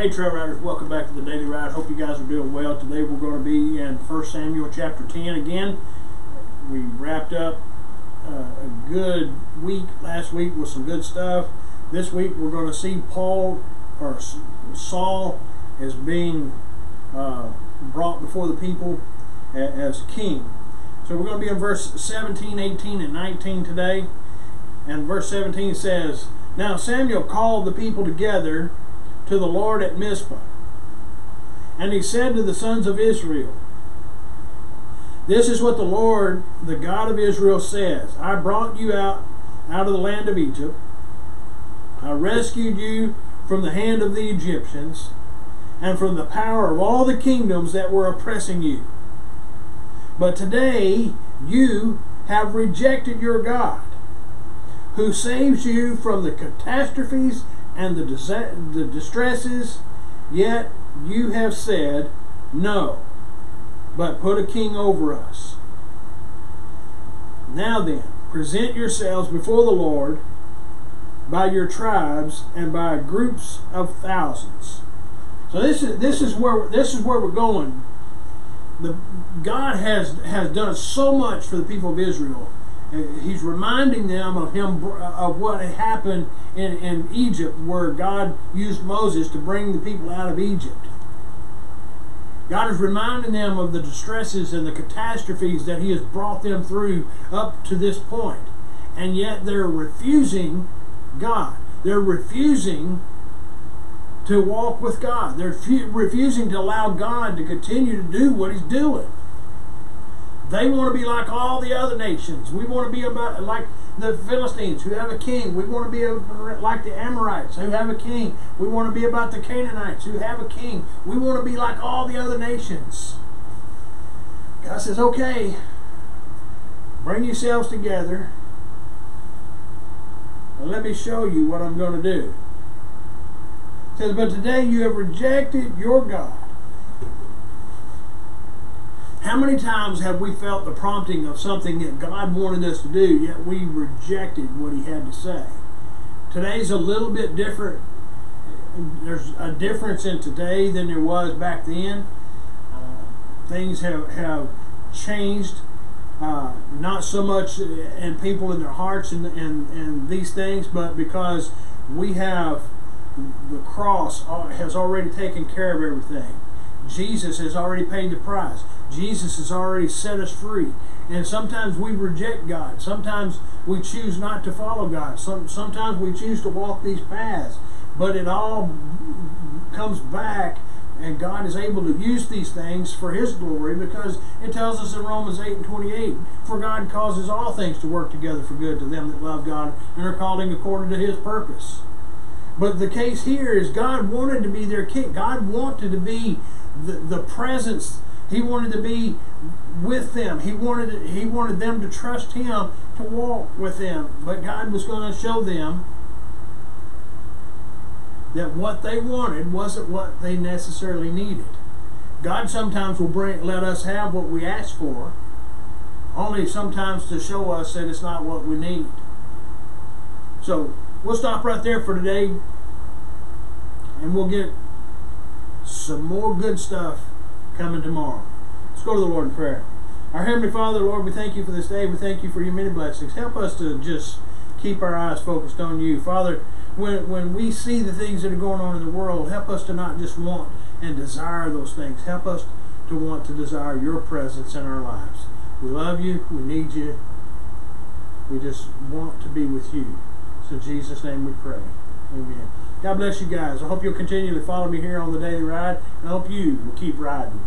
Hey Trail Riders, welcome back to the Daily Ride. Hope you guys are doing well. Today we're going to be in 1 Samuel chapter 10 again. We wrapped up uh, a good week last week with some good stuff. This week we're going to see Paul or Saul as being uh, brought before the people as king. So we're going to be in verse 17, 18, and 19 today. And verse 17 says, Now Samuel called the people together to the Lord at Mizpah. And he said to the sons of Israel, This is what the Lord, the God of Israel, says I brought you out, out of the land of Egypt. I rescued you from the hand of the Egyptians and from the power of all the kingdoms that were oppressing you. But today you have rejected your God, who saves you from the catastrophes and the, the distresses, yet you have said, No, but put a king over us. Now then, present yourselves before the Lord by your tribes and by groups of thousands. So this is this is where this is where we're going. The God has has done so much for the people of Israel he's reminding them of him of what happened in, in Egypt where God used Moses to bring the people out of Egypt. God is reminding them of the distresses and the catastrophes that he has brought them through up to this point. And yet they're refusing God. They're refusing to walk with God. They're refusing to allow God to continue to do what he's doing. They want to be like all the other nations. We want to be about like the Philistines who have a king. We want to be like the Amorites who have a king. We want to be about the Canaanites who have a king. We want to be like all the other nations. God says, okay, bring yourselves together and let me show you what I'm going to do. It says, but today you have rejected your God how many times have we felt the prompting of something that God wanted us to do, yet we rejected what He had to say? Today's a little bit different. There's a difference in today than there was back then. Uh, things have, have changed, uh, not so much in people in their hearts and, and, and these things, but because we have the cross has already taken care of everything. Jesus has already paid the price. Jesus has already set us free. And sometimes we reject God. Sometimes we choose not to follow God. Some, sometimes we choose to walk these paths. But it all comes back and God is able to use these things for His glory because it tells us in Romans 8 and 28, For God causes all things to work together for good to them that love God and are calling according to His purpose. But the case here is God wanted to be their king. God wanted to be the, the presence he wanted to be with them. He wanted he wanted them to trust him to walk with them. But God was going to show them that what they wanted wasn't what they necessarily needed. God sometimes will bring let us have what we ask for, only sometimes to show us that it's not what we need. So we'll stop right there for today, and we'll get some more good stuff coming tomorrow. Let's go to the Lord in prayer. Our Heavenly Father, Lord, we thank you for this day. We thank you for your many blessings. Help us to just keep our eyes focused on you. Father, when, when we see the things that are going on in the world, help us to not just want and desire those things. Help us to want to desire your presence in our lives. We love you. We need you. We just want to be with you. So in Jesus' name we pray. Amen. God bless you guys. I hope you'll continue to follow me here on the daily ride. And I hope you will keep riding.